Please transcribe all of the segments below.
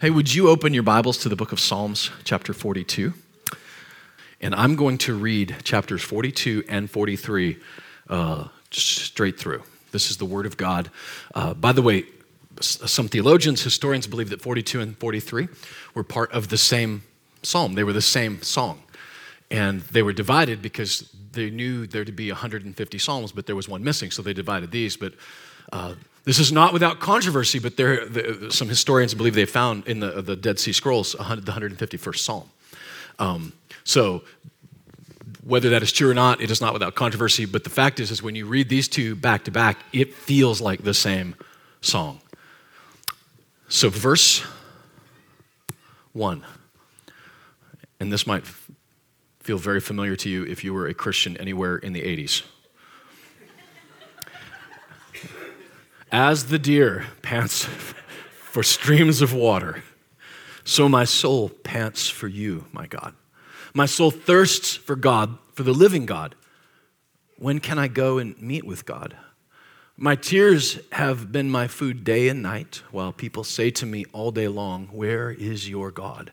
Hey, would you open your Bibles to the book of Psalms, chapter 42? And I'm going to read chapters 42 and 43 uh, straight through. This is the Word of God. Uh, by the way, some theologians, historians believe that 42 and 43 were part of the same psalm, they were the same song. And they were divided because they knew there to be 150 psalms, but there was one missing, so they divided these. But uh, this is not without controversy, but there, the, some historians believe they found in the, the Dead Sea Scrolls the 151st Psalm. Um, so, whether that is true or not, it is not without controversy. But the fact is, is when you read these two back to back, it feels like the same song. So, verse one, and this might feel very familiar to you if you were a Christian anywhere in the 80s. As the deer pants for streams of water, so my soul pants for you, my God. My soul thirsts for God, for the living God. When can I go and meet with God? My tears have been my food day and night, while people say to me all day long, Where is your God?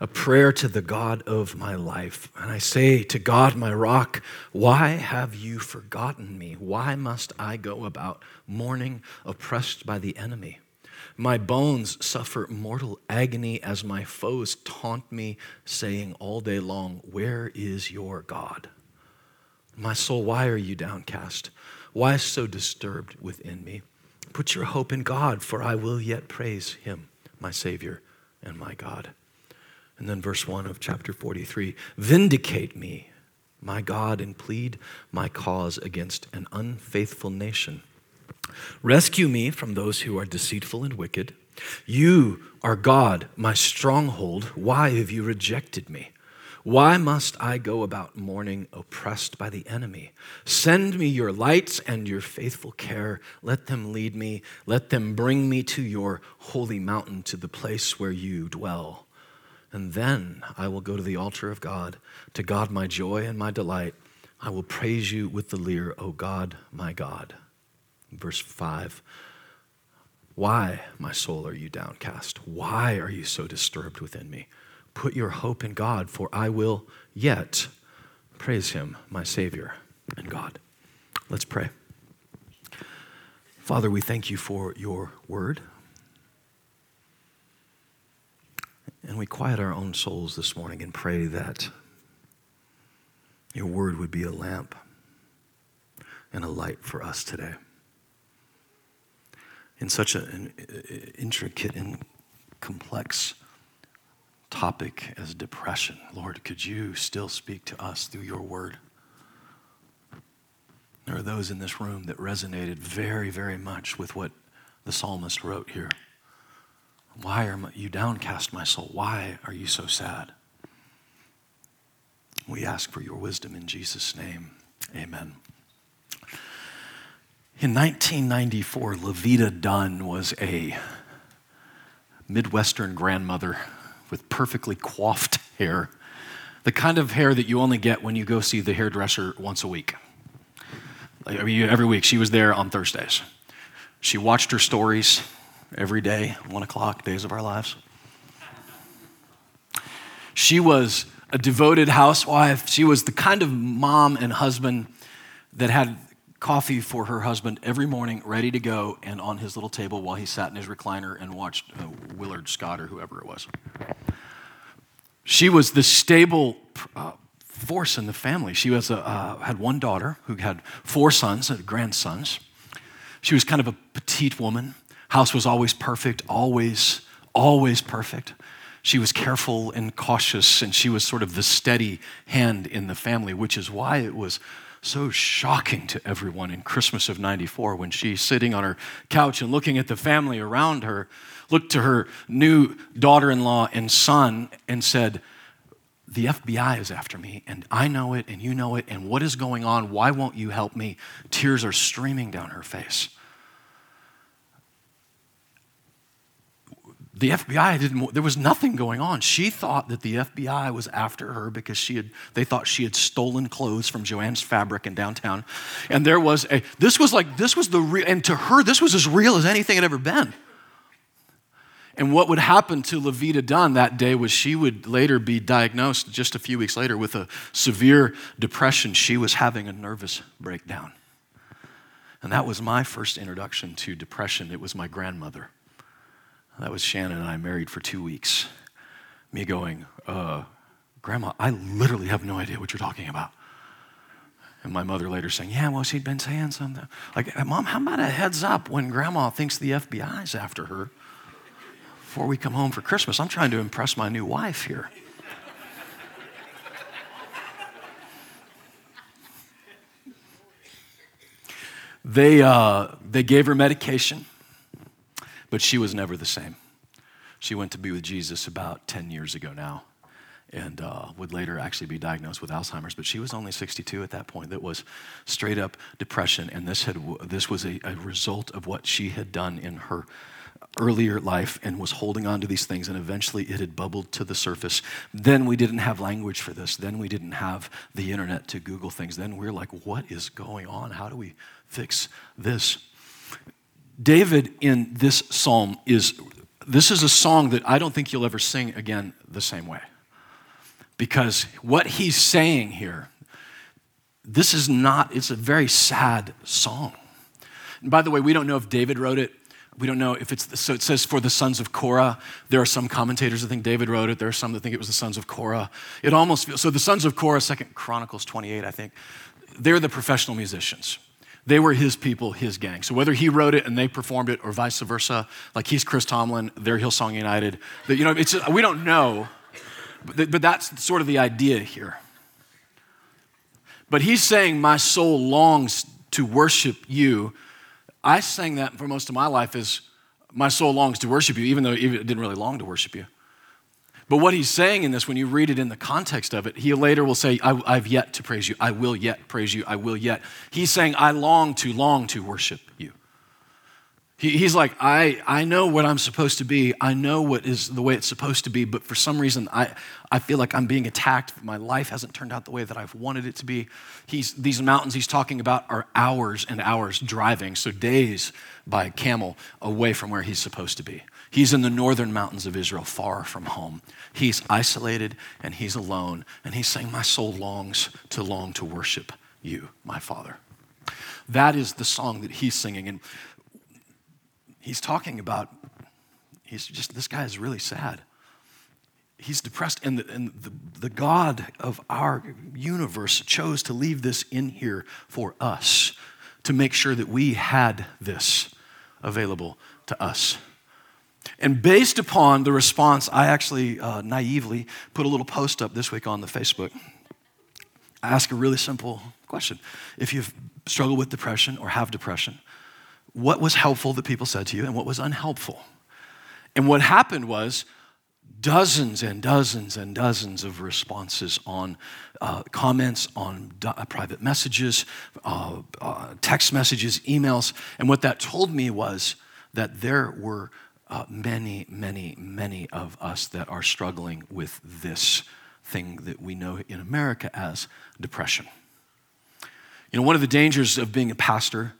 a prayer to the God of my life. And I say to God, my rock, why have you forgotten me? Why must I go about mourning, oppressed by the enemy? My bones suffer mortal agony as my foes taunt me, saying all day long, Where is your God? My soul, why are you downcast? Why so disturbed within me? Put your hope in God, for I will yet praise him, my Savior and my God. And then verse 1 of chapter 43 Vindicate me, my God, and plead my cause against an unfaithful nation. Rescue me from those who are deceitful and wicked. You are God, my stronghold. Why have you rejected me? Why must I go about mourning, oppressed by the enemy? Send me your lights and your faithful care. Let them lead me. Let them bring me to your holy mountain, to the place where you dwell and then I will go to the altar of God, to God my joy and my delight. I will praise you with the lyre, O God, my God. Verse 5 Why, my soul, are you downcast? Why are you so disturbed within me? Put your hope in God, for I will yet praise him, my Savior and God. Let's pray. Father, we thank you for your word. And we quiet our own souls this morning and pray that your word would be a lamp and a light for us today. In such an intricate and complex topic as depression, Lord, could you still speak to us through your word? There are those in this room that resonated very, very much with what the psalmist wrote here. Why are you downcast, my soul? Why are you so sad? We ask for your wisdom in Jesus' name. Amen. In 1994, Levita Dunn was a Midwestern grandmother with perfectly coiffed hair, the kind of hair that you only get when you go see the hairdresser once a week. I mean, every week. She was there on Thursdays. She watched her stories every day, one o'clock, days of our lives. She was a devoted housewife. She was the kind of mom and husband that had coffee for her husband every morning, ready to go, and on his little table while he sat in his recliner and watched uh, Willard Scott or whoever it was. She was the stable uh, force in the family. She was a, uh, had one daughter who had four sons, and grandsons. She was kind of a petite woman House was always perfect, always, always perfect. She was careful and cautious, and she was sort of the steady hand in the family, which is why it was so shocking to everyone in Christmas of 94 when she, sitting on her couch and looking at the family around her, looked to her new daughter in law and son and said, The FBI is after me, and I know it, and you know it, and what is going on? Why won't you help me? Tears are streaming down her face. The FBI didn't, there was nothing going on. She thought that the FBI was after her because she had, they thought she had stolen clothes from Joanne's Fabric in downtown. And there was a, this was like, this was the real, and to her, this was as real as anything had ever been. And what would happen to Levita Dunn that day was she would later be diagnosed just a few weeks later with a severe depression. She was having a nervous breakdown. And that was my first introduction to depression. It was my grandmother. That was Shannon and I married for two weeks. Me going, uh, Grandma, I literally have no idea what you're talking about. And my mother later saying, Yeah, well, she'd been saying something. Like, Mom, how about a heads up when Grandma thinks the FBI's after her before we come home for Christmas? I'm trying to impress my new wife here. they, uh, they gave her medication but she was never the same. She went to be with Jesus about 10 years ago now and uh, would later actually be diagnosed with Alzheimer's. But she was only 62 at that point. That was straight up depression, and this had this was a, a, result of what she had done in her earlier life and was holding on to these things, and eventually it had bubbled to the surface. Then we didn't have language for this. Then we didn't have the internet to Google things. Then we we're like, what is going on? How do we fix this? David in this psalm is this is a song that I don't think you'll ever sing again the same way. Because what he's saying here, this is not, it's a very sad song. And by the way, we don't know if David wrote it. We don't know if it's, so it says for the sons of Korah. There are some commentators that think David wrote it. There are some that think it was the sons of Korah. It almost feels, so the sons of Korah, Second Chronicles 28, I think, they're the professional musicians. They were his people, his gang. So whether he wrote it and they performed it or vice versa, like he's Chris Tomlin, they're Hillsong United. You know, it's, we don't know, but, but that's sort of the idea here. But he's saying, My soul longs to worship you. I sang that for most of my life as my soul longs to worship you, even though it didn't really long to worship you. But what he's saying in this, when you read it in the context of it, he later will say, I, have yet to praise you. I will yet praise you. I will yet. He's saying, I long to, long to worship you. He, he's like, I, I know what I'm supposed to be. I know what is the way it's supposed to be, but for some reason, I, I feel like I'm being attacked. My life hasn't turned out the way that I've wanted it to be. He's, these mountains he's talking about are hours and hours driving, so days by camel away from where he's supposed to be. He's in the northern mountains of Israel, far from home. He's isolated and he's alone. And he's saying, My soul longs to long to worship you, my Father. That is the song that he's singing. And he's talking about, he's just, this guy is really sad. He's depressed, and, the, and the, the God of our universe chose to leave this in here for us to make sure that we had this available to us. And based upon the response, I actually uh, naively put a little post up this week on the Facebook. I ask a really simple question. If you've struggled with depression or have depression, what was helpful that people said to you and what was unhelpful? And what happened was dozens and dozens and dozens of responses on uh, comments, on do- uh, private messages, uh, uh, text messages, emails. And what that told me was that there were uh, many, many, many of us that are struggling with this thing that we know in America as depression. You know, one of the dangers of being a pastor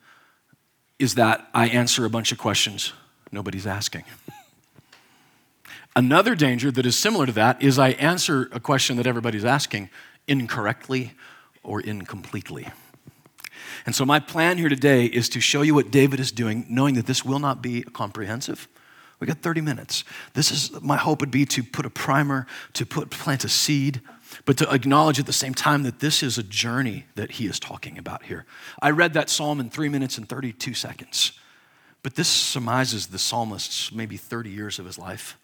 is that I answer a bunch of questions nobody's asking. Another danger that is similar to that is I answer a question that everybody's asking incorrectly or incompletely. And so, my plan here today is to show you what David is doing, knowing that this will not be comprehensive. We got 30 minutes. This is my hope would be to put a primer, to put plant a seed, but to acknowledge at the same time that this is a journey that he is talking about here. I read that psalm in three minutes and 32 seconds. But this surmises the psalmist's maybe 30 years of his life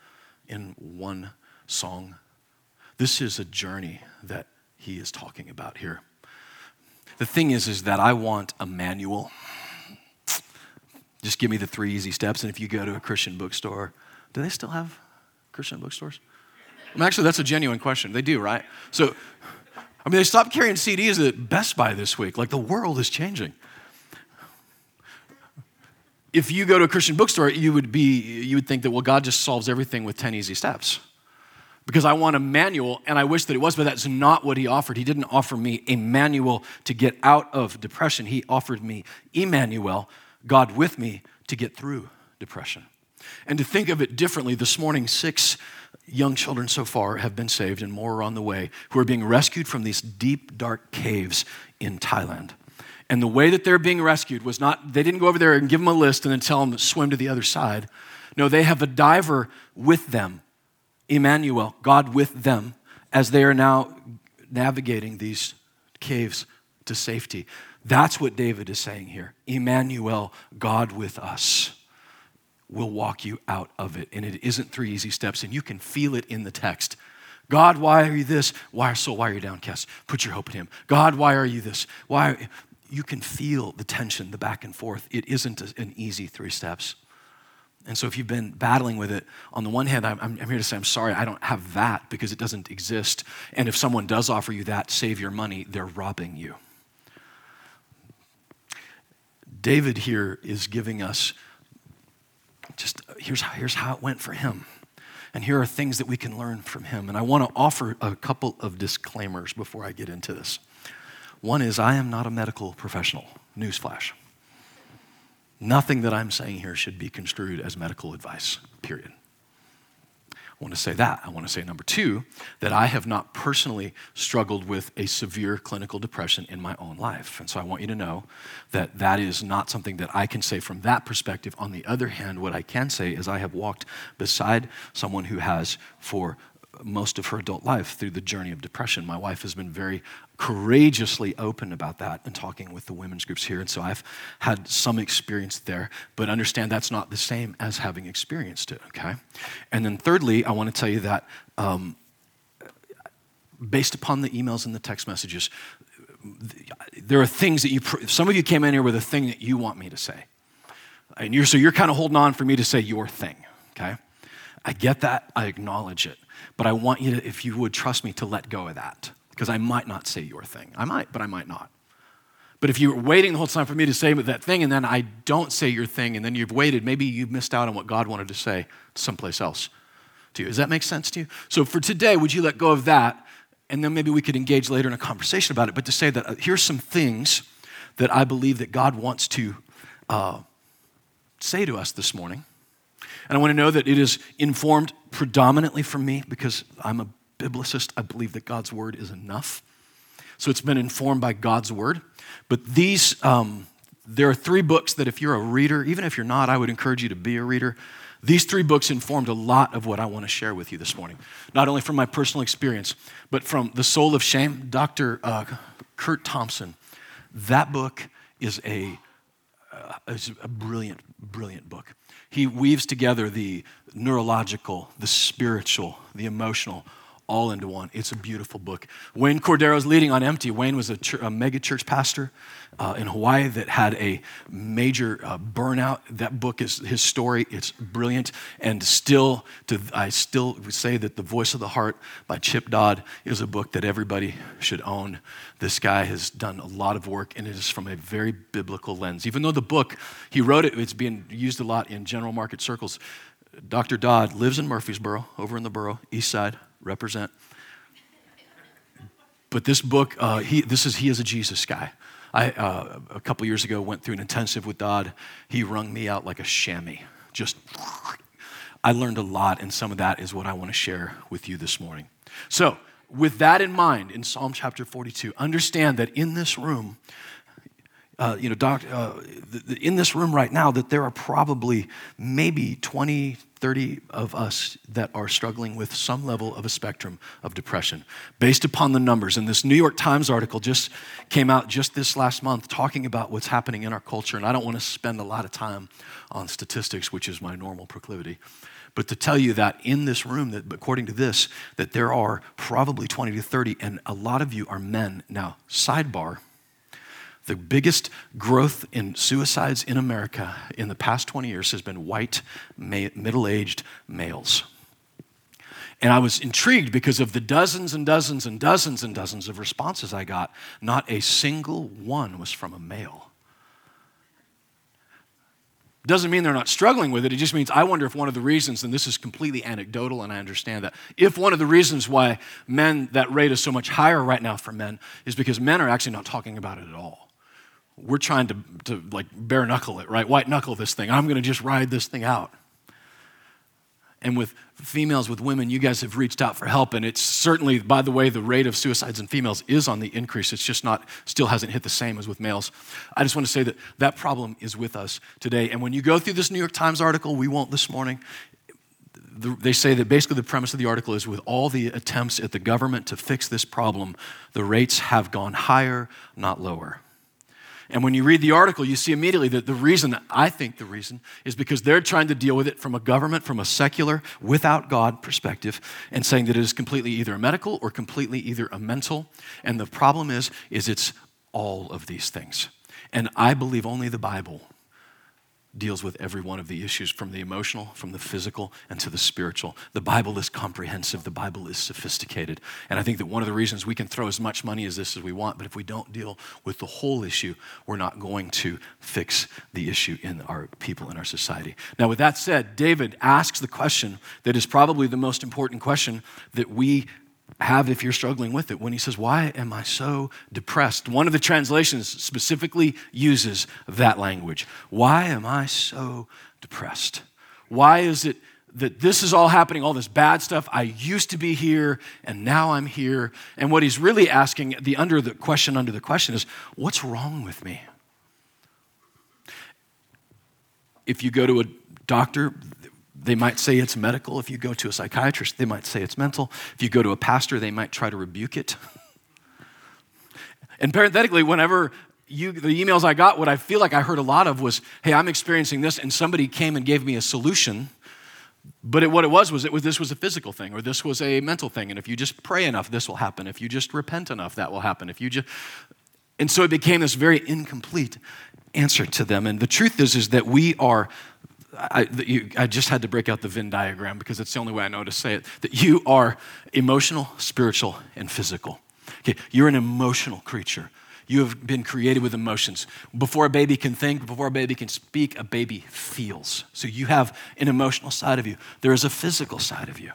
in one song. This is a journey that he is talking about here. The thing is, is that I want a manual. Just give me the three easy steps. And if you go to a Christian bookstore, do they still have Christian bookstores? I mean, actually, that's a genuine question. They do, right? So, I mean, they stopped carrying CDs at Best Buy this week. Like, the world is changing. If you go to a Christian bookstore, you would be, you would think that, well, God just solves everything with 10 easy steps because I want a manual, and I wish that it was, but that's not what he offered. He didn't offer me a manual to get out of depression. He offered me Emmanuel, God with me, to get through depression. And to think of it differently, this morning, six young children so far have been saved, and more are on the way, who are being rescued from these deep, dark caves in Thailand. And the way that they're being rescued was not, they didn't go over there and give them a list and then tell them to swim to the other side. No, they have a diver with them Emmanuel, God with them, as they are now navigating these caves to safety. That's what David is saying here. Emmanuel, God with us, will walk you out of it. And it isn't three easy steps, and you can feel it in the text. God, why are you this? Why so? Why are you downcast? Put your hope in Him. God, why are you this? Why? You can feel the tension, the back and forth. It isn't an easy three steps. And so, if you've been battling with it, on the one hand, I'm, I'm, here to say, I'm sorry, I don't have that because it doesn't exist. And if someone does offer you that, save your money, they're robbing you. David here is giving us just here's, here's how it went for him. And here are things that we can learn from him. And I want to offer a couple of disclaimers before I get into this. One is, I am not a medical professional. Newsflash. Nothing that I'm saying here should be construed as medical advice, period. Want to say that. I want to say, number two, that I have not personally struggled with a severe clinical depression in my own life. And so I want you to know that that is not something that I can say from that perspective. On the other hand, what I can say is I have walked beside someone who has for most of her adult life through the journey of depression. My wife has been very courageously open about that and talking with the women's groups here. And so I've had some experience there, but understand that's not the same as having experienced it, okay? And then thirdly, I want to tell you that um, based upon the emails and the text messages, there are things that you, some of you came in here with a thing that you want me to say. And you're, so you're kind of holding on for me to say your thing, okay? I get that, I acknowledge it. But I want you to, if you would trust me, to let go of that because I might not say your thing. I might, but I might not. But if you're waiting the whole time for me to say that thing and then I don't say your thing and then you've waited, maybe you've missed out on what God wanted to say someplace else to you. Does that make sense to you? So for today, would you let go of that? And then maybe we could engage later in a conversation about it. But to say that uh, here's some things that I believe that God wants to uh, say to us this morning and I want to know that it is informed predominantly from me because I'm a biblicist. I believe that God's word is enough. So it's been informed by God's word. But these, um, there are three books that if you're a reader, even if you're not, I would encourage you to be a reader. These three books informed a lot of what I want to share with you this morning, not only from my personal experience, but from The Soul of Shame, Dr. Uh, Curt Thompson. That book is a, uh, is a brilliant, brilliant book he weaves together the neurological, the spiritual, the emotional, all into one. It's a beautiful book. Wayne Cordeiro is leading on empty. Wayne was a, church, a mega church pastor uh, in Hawaii that had a major uh, burnout. That book is his story. It's brilliant, and still, to, I still would say that the Voice of the Heart by Chip Dodd is a book that everybody should own. This guy has done a lot of work, and it is from a very biblical lens. Even though the book he wrote it, it's being used a lot in general market circles. Dr. Dodd lives in Murfreesboro, over in the borough, east side represent. But this book, uh, he, this is he is a Jesus guy. I uh, a couple years ago went through an intensive with Dodd. He wrung me out like a chamois. Just, I learned a lot, and some of that is what I want to share with you this morning. So, with that in mind, in Psalm chapter 42, understand that in this room, uh, you know, doc, uh, in this room right now, that there are probably maybe 20, 30 of us that are struggling with some level of a spectrum of depression based upon the numbers. And this New York Times article just came out just this last month talking about what's happening in our culture. And I don't want to spend a lot of time on statistics, which is my normal proclivity. But to tell you that in this room, that according to this, that there are probably 20 to 30, and a lot of you are men. Now, sidebar, the biggest growth in suicides in America in the past 20 years has been white, middle aged males. And I was intrigued because of the dozens and dozens and dozens and dozens of responses I got. Not a single one was from a male. Doesn't mean they're not struggling with it. It just means I wonder if one of the reasons, and this is completely anecdotal, and I understand that, if one of the reasons why men, that rate is so much higher right now for men, is because men are actually not talking about it at all. We're trying to, to like bare knuckle it, right? White knuckle this thing. I'm going to just ride this thing out and with females, with women, you guys have reached out for help. And it's certainly, by the way, the rate of suicides in females is on the increase. It's just not, still hasn't hit the same as with males. I just want to say that that problem is with us today. And when you go through this New York Times article, we won't this morning, they say that basically the premise of the article is with all the attempts at the government to fix this problem, the rates have gone higher, not lower. And when you read the article, you see immediately that the reason, I think the reason, is because they're trying to deal with it from a government, from a secular, without God perspective, and saying that it is completely either a medical or completely either a mental. And the problem is, is it's all of these things. And I believe only the Bible deals with every one of the issues from the emotional, from the physical, and to the spiritual. The Bible is comprehensive, the Bible is sophisticated. And I think that one of the reasons we can throw as much money as this as we want, but if we don't deal with the whole issue, we're not going to fix the issue in our people, in our society. Now, with that said, David asks the question that is probably the most important question that we have if you're struggling with it when he says, Why am I so depressed? One of the translations specifically uses that language. Why am I so depressed? Why is it that this is all happening, all this bad stuff? I used to be here and now I'm here. And what he's really asking, the under the question under the question is, What's wrong with me? If you go to a doctor, they might say it's medical. If you go to a psychiatrist, they might say it's mental. If you go to a pastor, they might try to rebuke it. and parenthetically, whenever you, the emails I got, what I feel like I heard a lot of was, hey, I'm experiencing this, and somebody came and gave me a solution. But it, what it was was it was this was a physical thing or this was a mental thing. And if you just pray enough, this will happen. If you just repent enough, that will happen. If you just and so it became this very incomplete answer to them. And the truth is, is that we are I, you, I, just had to break out the Venn diagram because it's the only way I know to say it. That you are emotional, spiritual, and physical. Okay, you're an emotional creature. You have been created with emotions. Before a baby can think, before a baby can speak, a baby feels. So you have an emotional side of you. There is a physical side of you.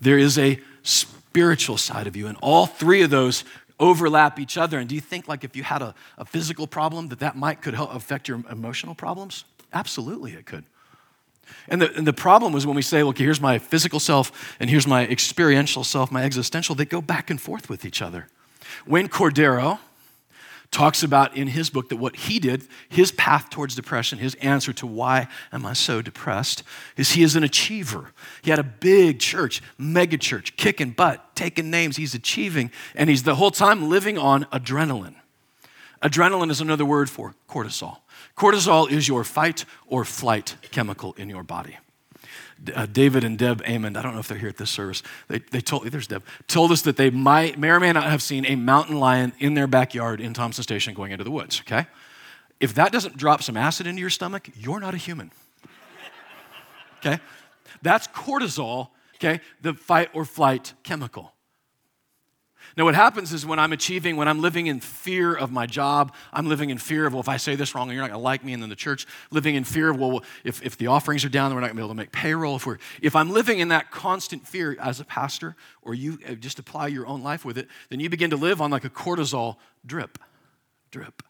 There is a spiritual side of you. And all three of those overlap each other. And do you think like if you had a, a physical problem that that might could help affect your emotional problems? Absolutely, it could. And the, and the problem was when we say, look, here's my physical self and here's my experiential self, my existential, they go back and forth with each other. Wayne Cordeiro talks about in his book that what he did, his path towards depression, his answer to why am I so depressed, is he is an achiever. He had a big church, mega church, kicking butt, taking names. He's achieving, and he's the whole time living on adrenaline. Adrenaline is another word for cortisol. Cortisol is your fight or flight chemical in your body. Uh, David and Deb Amond, I don't know if they're here at this service, they, they told, there's Deb, told us that they might, may or may not have seen a mountain lion in their backyard in Thompson Station going into the woods, okay? If that doesn't drop some acid into your stomach, you're not a human, okay? That's cortisol, okay? The fight or flight chemical. Now, what happens is when I'm achieving, when I'm living in fear of my job, I'm living in fear of, well, if I say this wrong, you're not going to like me. And then the church living in fear of, well, if, if the offerings are down, then we're not going to be able to make payroll. If, we're, if I'm living in that constant fear as a pastor, or you uh, just apply your own life with it, then you begin to live on like a cortisol drip, drip,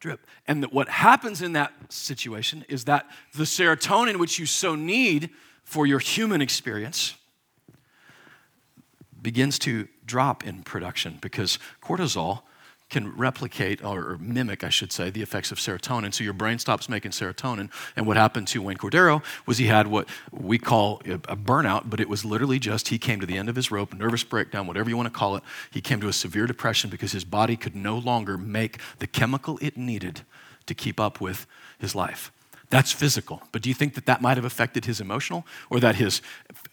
drip. And that what happens in that situation is that the serotonin, which you so need for your human experience, begins to drop in production because cortisol can replicate or mimic, I should say, the effects of serotonin. So your brain stops making serotonin. And what happened to Wayne Cordeiro was he had what we call a burnout, but it was literally just he came to the end of his rope, nervous breakdown, whatever you want to call it. He came to a severe depression because his body could no longer make the chemical it needed to keep up with his life. That's physical. But do you think that that might have affected his emotional or that his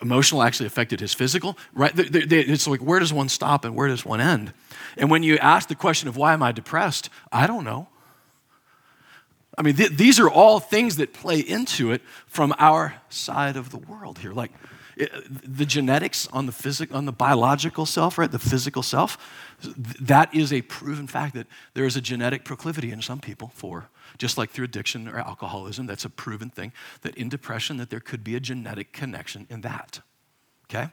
emotional actually affected his physical? Right? It's like, where does one stop and where does one end? And when you ask the question of why am I depressed, I don't know. I mean, th- these are all things that play into it from our side of the world here. Like the genetics on the physical, on the biological self, right? The physical self, that is a proven fact that there is a genetic proclivity in some people for just like through addiction or alcoholism, that's a proven thing, that in depression, that there could be a genetic connection in that. Okay?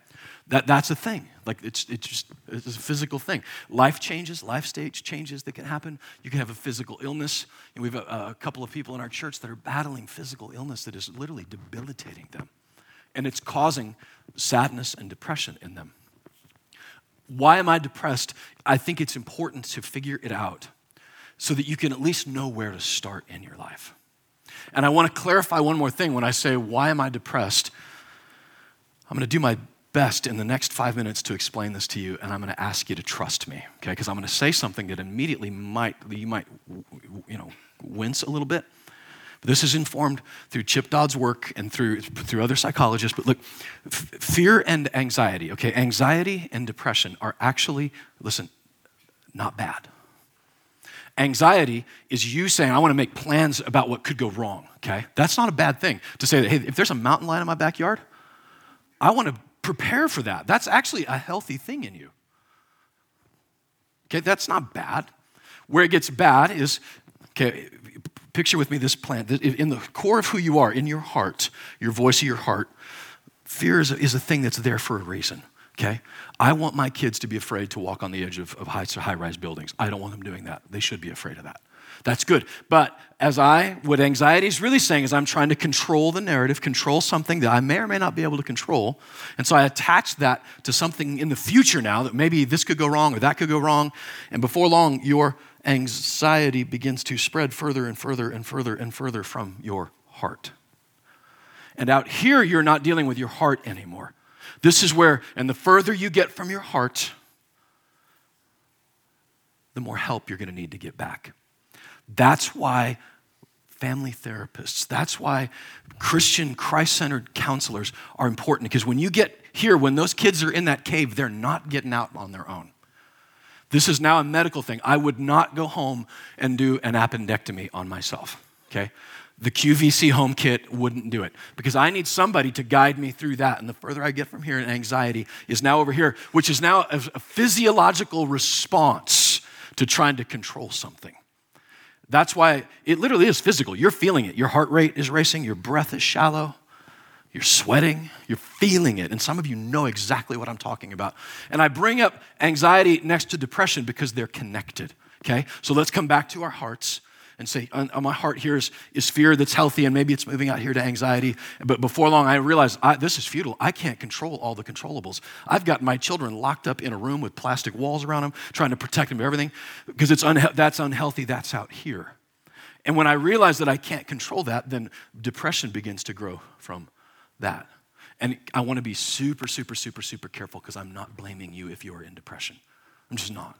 That, that's a thing. Like it's, it's just it's a physical thing. Life changes, life stage changes that can happen. You can have a physical illness. And we have a, uh, a couple of people in our church that are battling physical illness that is literally debilitating them. And it's causing sadness and depression in them. Why am I depressed? I think it's important to figure it out so that you can at least know where to start in your life. And I want to clarify one more thing when I say, Why am I depressed? I'm going to do my best in the next five minutes to explain this to you, and I'm going to ask you to trust me, okay? Because I'm going to say something that immediately might, you might, you know, wince a little bit. This is informed through Chip Dodd's work and through, through other psychologists. But look, f- fear and anxiety, okay? Anxiety and depression are actually, listen, not bad. Anxiety is you saying, I want to make plans about what could go wrong, okay? That's not a bad thing to say that, hey, if there's a mountain lion in my backyard, I want to prepare for that. That's actually a healthy thing in you. Okay, that's not bad. Where it gets bad is, okay, picture with me this plant. In the core of who you are, in your heart, your voice of your heart, fear is a, is a thing that's there for a reason okay? I want my kids to be afraid to walk on the edge of, of high, high rise buildings. I don't want them doing that. They should be afraid of that. That's good. But as I, what anxiety is really saying is I'm trying to control the narrative, control something that I may or may not be able to control. And so I attach that to something in the future now that maybe this could go wrong or that could go wrong. And before long, your anxiety begins to spread further and further and further and further from your heart. And out here, you're not dealing with your heart anymore. This is where, and the further you get from your heart, the more help you're going to need to get back. That's why family therapists, that's why Christian, Christ centered counselors are important because when you get here, when those kids are in that cave, they're not getting out on their own. This is now a medical thing. I would not go home and do an appendectomy on myself, okay? The QVC home kit wouldn't do it because I need somebody to guide me through that. And the further I get from here, and anxiety is now over here, which is now a, a physiological response to trying to control something. That's why it literally is physical. You're feeling it. Your heart rate is racing, your breath is shallow, you're sweating, you're feeling it. And some of you know exactly what I'm talking about. And I bring up anxiety next to depression because they're connected. Okay? So let's come back to our hearts and say, on, on uh, my heart here is, is fear that's healthy, and maybe it's moving out here to anxiety. But before long, I realized I, this is futile. I can't control all the controllables. I've got my children locked up in a room with plastic walls around them, trying to protect them from everything, because it's unha- that's unhealthy. That's out here. And when I realize that I can't control that, then depression begins to grow from that. And I want to be super, super, super, super careful because I'm not blaming you if you are in depression. I'm just not.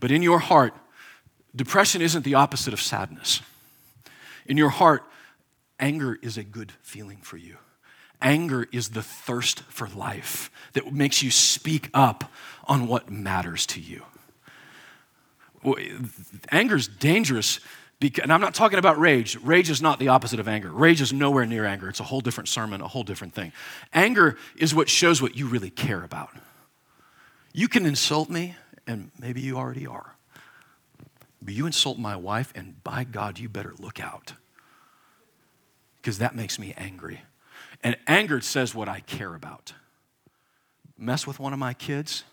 But in your heart, Depression isn't the opposite of sadness. In your heart, anger is a good feeling for you. Anger is the thirst for life that makes you speak up on what matters to you. Anger is dangerous, and I'm not talking about rage. Rage is not the opposite of anger. Rage is nowhere near anger. It's a whole different sermon, a whole different thing. Anger is what shows what you really care about. You can insult me, and maybe you already are. But you insult my wife, and by God, you better look out. Because that makes me angry. And anger says what I care about. Mess with one of my kids.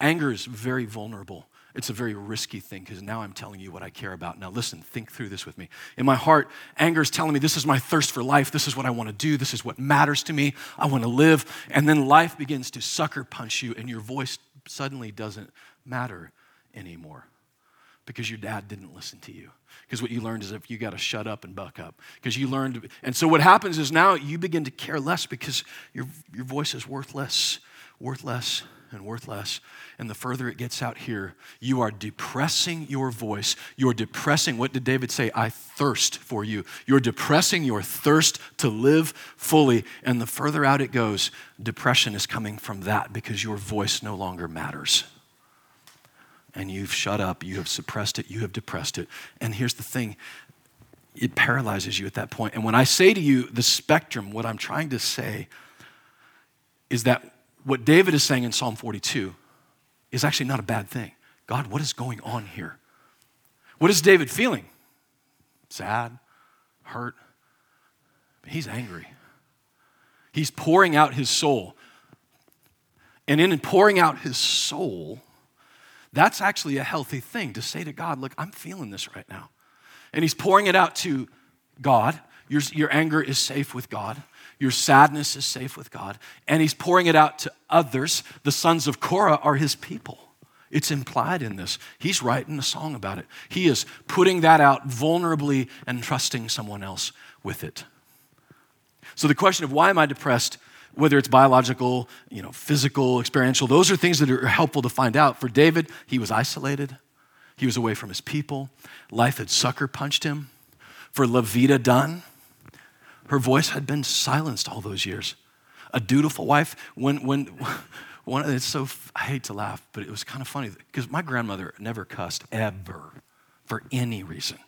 Anger is very vulnerable. It's a very risky thing because now I'm telling you what I care about. Now, listen, think through this with me. In my heart, anger is telling me this is my thirst for life. This is what I want to do. This is what matters to me. I want to live. And then life begins to sucker punch you, and your voice suddenly doesn't matter anymore because your dad didn't listen to you. Because what you learned is if you got to shut up and buck up. Because you learned, and so what happens is now you begin to care less because your, your voice is worthless, worthless, and worthless. And the further it gets out here, you are depressing your voice. You're depressing, what did David say? I thirst for you. You're depressing your thirst to live fully. And the further out it goes, depression is coming from that because your voice no longer matters and you've shut up, you have suppressed it, you have depressed it. And here's the thing it paralyzes you at that point. And when I say to you the spectrum, what I'm trying to say is that what David is saying in Psalm 42 is actually not a bad thing. God, what is going on here? What is David feeling? Sad, hurt. He's angry. He's pouring out his soul. And in pouring out his soul, that's actually a healthy thing to say to God, Look, I'm feeling this right now. And He's pouring it out to God. Your, your anger is safe with God. Your sadness is safe with God. And He's pouring it out to others. The sons of Korah are His people. It's implied in this. He's writing a song about it. He is putting that out vulnerably and trusting someone else with it. So, the question of why am I depressed whether it's biological, you know, physical, experiential, those are things that are helpful to find out. For David, he was isolated. He was away from his people. Life had sucker punched him. For Levita Dunn, her voice had been silenced all those years. A dutiful wife, when, when, one, it's so, I hate to laugh, but it was kind of funny because my grandmother never cussed ever for any reason.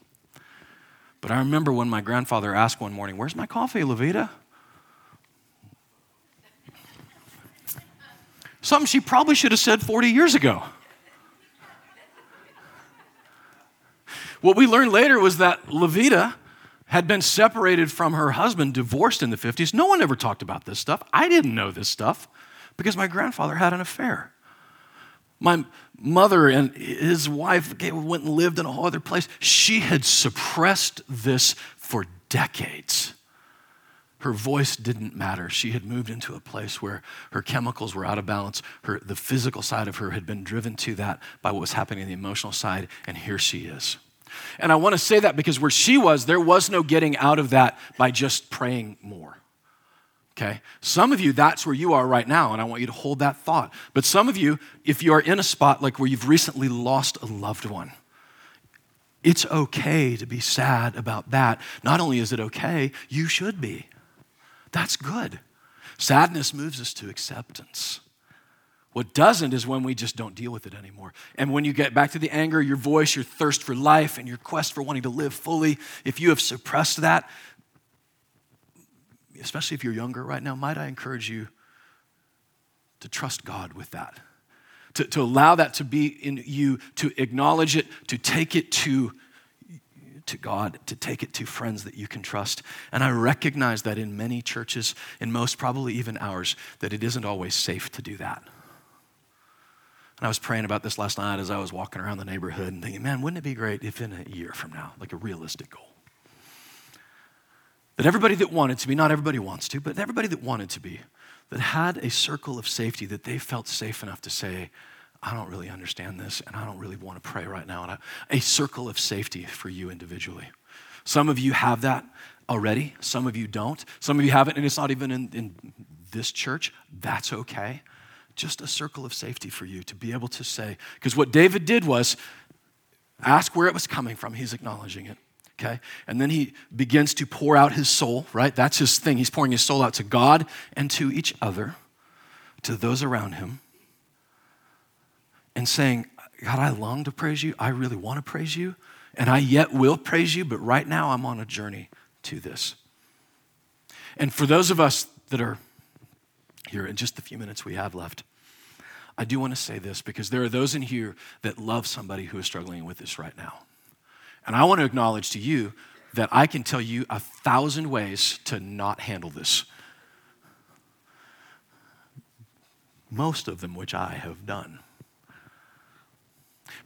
But I remember when my grandfather asked one morning, Where's my coffee, Levita? Something she probably should have said 40 years ago. What we learned later was that Levita had been separated from her husband, divorced in the 50s. No one ever talked about this stuff. I didn't know this stuff because my grandfather had an affair. My mother and his wife went and lived in a whole other place. She had suppressed this for decades her voice didn't matter. She had moved into a place where her chemicals were out of balance. Her, the physical side of her had been driven to that by what was happening in the emotional side, and here she is. And I want to say that because where she was, there was no getting out of that by just praying more. Okay? Some of you, that's where you are right now, and I want you to hold that thought. But some of you, if you are in a spot like where you've recently lost a loved one, it's okay to be sad about that. Not only is it okay, you should be. That's good. Sadness moves us to acceptance. What doesn't is when we just don't deal with it anymore. And when you get back to the anger, your voice, your thirst for life, and your quest for wanting to live fully, if you have suppressed that, especially if you're younger right now, might I encourage you to trust God with that? To, to allow that to be in you, to acknowledge it, to take it to to God, to take it to friends that you can trust. And I recognize that in many churches, in most, probably even ours, that it isn't always safe to do that. And I was praying about this last night as I was walking around the neighborhood and thinking, man, wouldn't it be great if in a year from now, like a realistic goal, that everybody that wanted to be, not everybody wants to, but everybody that wanted to be, that had a circle of safety that they felt safe enough to say, I don't really understand this and I don't really want to pray right now. And a circle of safety for you individually. Some of you have that already, some of you don't. Some of you haven't, and it's not even in, in this church. That's okay. Just a circle of safety for you to be able to say, because what David did was ask where it was coming from. He's acknowledging it. Okay? And then he begins to pour out his soul, right? That's his thing. He's pouring his soul out to God and to each other, to those around him and saying, God, I long to praise you. I really want to praise you. And I yet will praise you, but right now I'm on a journey to this. And for those of us that are here in just the few minutes we have left, I do want to say this because there are those in here that love somebody who is struggling with this right now. And I want to acknowledge to you that I can tell you a thousand ways to not handle this. Most of them, which I have done.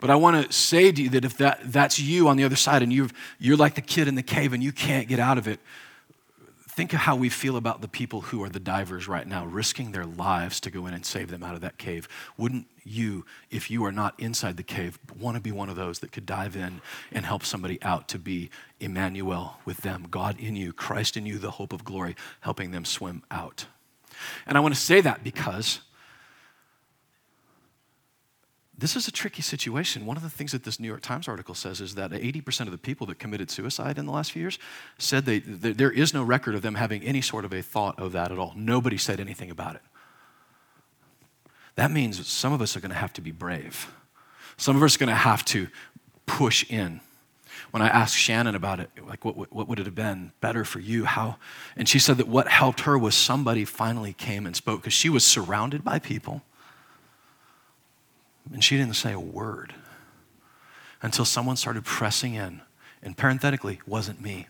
But I want to say to you that if that, that's you on the other side and you you're like the kid in the cave and you can't get out of it, think of how we feel about the people who are the divers right now, risking their lives to go in and save them out of that cave. Wouldn't you, if you are not inside the cave, want to be one of those that could dive in and help somebody out to be Emmanuel with them, God in you, Christ in you, the hope of glory, helping them swim out? And I want to say that because this is a tricky situation. One of the things that this New York Times article says is that 80% of the people that committed suicide in the last few years said they, there is no record of them having any sort of a thought of that at all. Nobody said anything about it. That means some of us are going to have to be brave. Some of us are going to have to push in. When I asked Shannon about it, like, what, what would it have been better for you? How? And she said that what helped her was somebody finally came and spoke because she was surrounded by people and she didn't say a word until someone started pressing in. And parenthetically, wasn't me.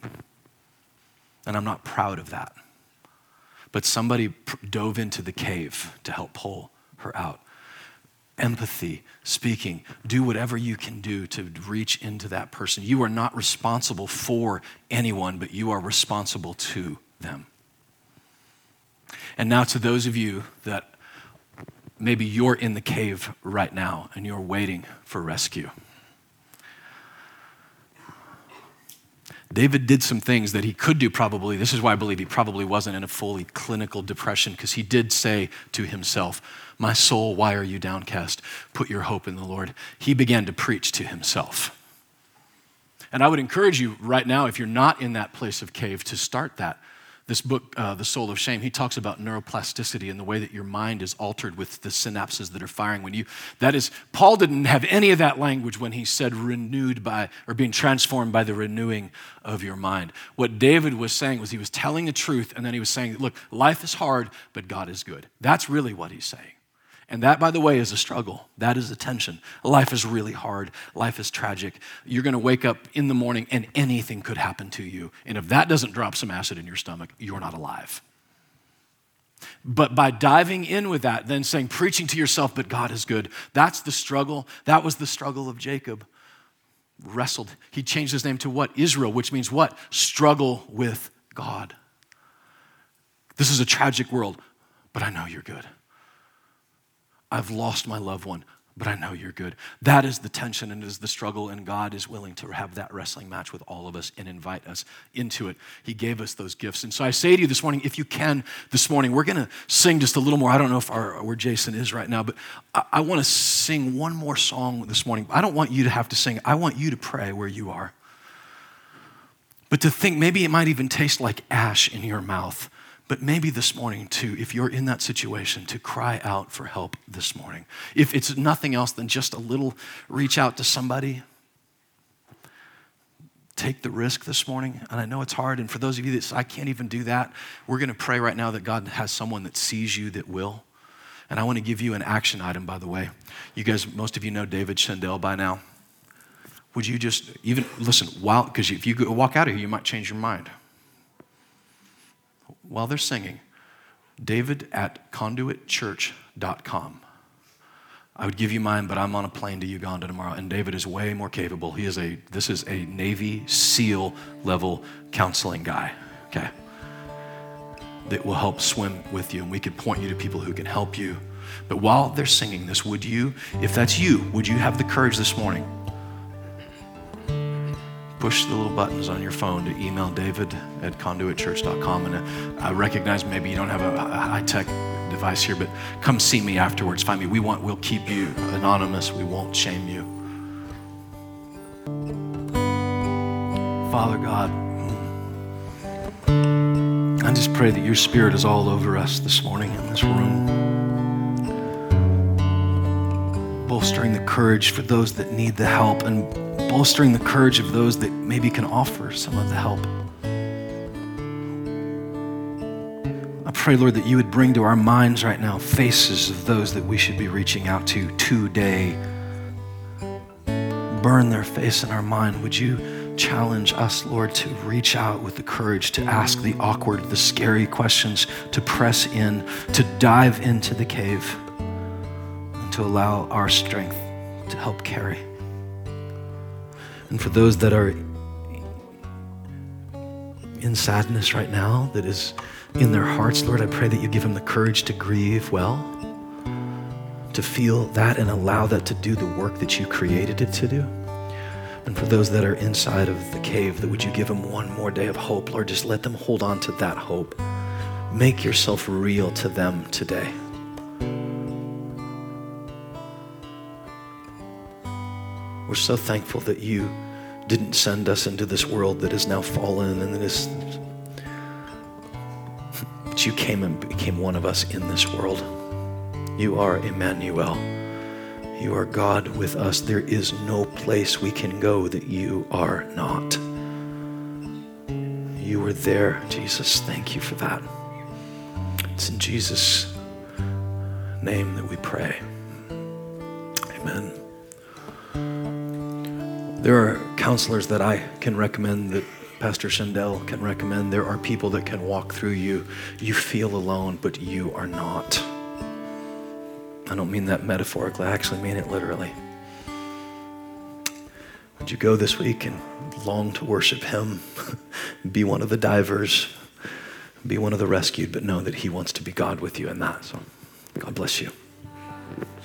And I'm not proud of that. But somebody pr- dove into the cave to help pull her out. Empathy, speaking, do whatever you can do to reach into that person. You are not responsible for anyone, but you are responsible to them. And now, to those of you that maybe you're in the cave right now and you're waiting for rescue. David did some things that he could do probably. This is why I believe he probably wasn't in a fully clinical depression because he did say to himself, My soul, why are you downcast? Put your hope in the Lord. He began to preach to himself. And I would encourage you right now, if you're not in that place of cave, to start that this book, uh, The Soul of Shame, he talks about neuroplasticity and the way that your mind is altered with the synapses that are firing when you. That is, Paul didn't have any of that language when he said renewed by, or being transformed by the renewing of your mind. What David was saying was he was telling the truth, and then he was saying, look, life is hard, but God is good. That's really what he's saying. And that, by the way, is a struggle. That is a tension. Life is really hard. Life is tragic. You're going to wake up in the morning and anything could happen to you. And if that doesn't drop some acid in your stomach, you're not alive. But by diving in with that, then saying, preaching to yourself, but God is good, that's the struggle. That was the struggle of Jacob. Wrestled. He changed his name to what? Israel, which means what? Struggle with God. This is a tragic world, but I know you're good. I've lost my loved one, but I know you're good. That is the tension and is the struggle, and God is willing to have that wrestling match with all of us and invite us into it. He gave us those gifts. And so I say to you this morning, if you can this morning, we're going to sing just a little more. I don't know if our, where Jason is right now, but I, I want to sing one more song this morning. I don't want you to have to sing, I want you to pray where you are. But to think maybe it might even taste like ash in your mouth but maybe this morning, too, if you're in that situation, to cry out for help this morning. If it's nothing else than just a little reach out to somebody, take the risk this morning. And I know it's hard. And for those of you that say, I can't even do that, we're going to pray right now that God has someone that sees you that will. And I want to give you an action item, by the way. You guys, most of you know David Shendel by now. Would you just even listen, while, because if you walk out of here, you might change your mind while they're singing, david at conduitchurch.com. I would give you mine, but I'm on a plane to Uganda tomorrow, and David is way more capable. He is a, this is a Navy SEAL level counseling guy, okay? That will help swim with you, and we could point you to people who can help you. But while they're singing this, would you, if that's you, would you have the courage this morning push the little buttons on your phone to email david at conduitchurch.com. And uh, I recognize maybe you don't have a, high tech device here, but come see me afterwards. Find me. We want, we'll keep you anonymous. We won't shame you. Father God, I just pray that your spirit is all over us this morning in this room. Bolstering the courage for those that need the help and bolstering the courage of those that maybe can offer some of the help. I pray, Lord, that you would bring to our minds right now faces of those that we should be reaching out to today. Burn their face in our mind. Would you challenge us, Lord, to reach out with the courage to ask the awkward, the scary questions, to press in, to dive into the cave, and to allow our strength to help carry? And for those that are in sadness right now that is in their hearts, Lord, I pray that you give them the courage to grieve well, to feel that and allow that to do the work that you created it to do. And for those that are inside of the cave, that would you give them one more day of hope, Lord? Just let them hold on to that hope. Make yourself real to them today. We're so thankful that you didn't send us into this world that is now fallen and that is but you came and became one of us in this world. You are Emmanuel. You are God with us. There is no place we can go that you are not. You were there, Jesus. Thank you for that. It's in Jesus' name that we pray. Amen. There are counselors that I can recommend that Pastor Shandell can recommend. There are people that can walk through you. You feel alone, but you are not. I don't mean that metaphorically, I actually mean it literally. Would you go this week and long to worship Him? be one of the divers, be one of the rescued, but know that He wants to be God with you in that. So, God bless you.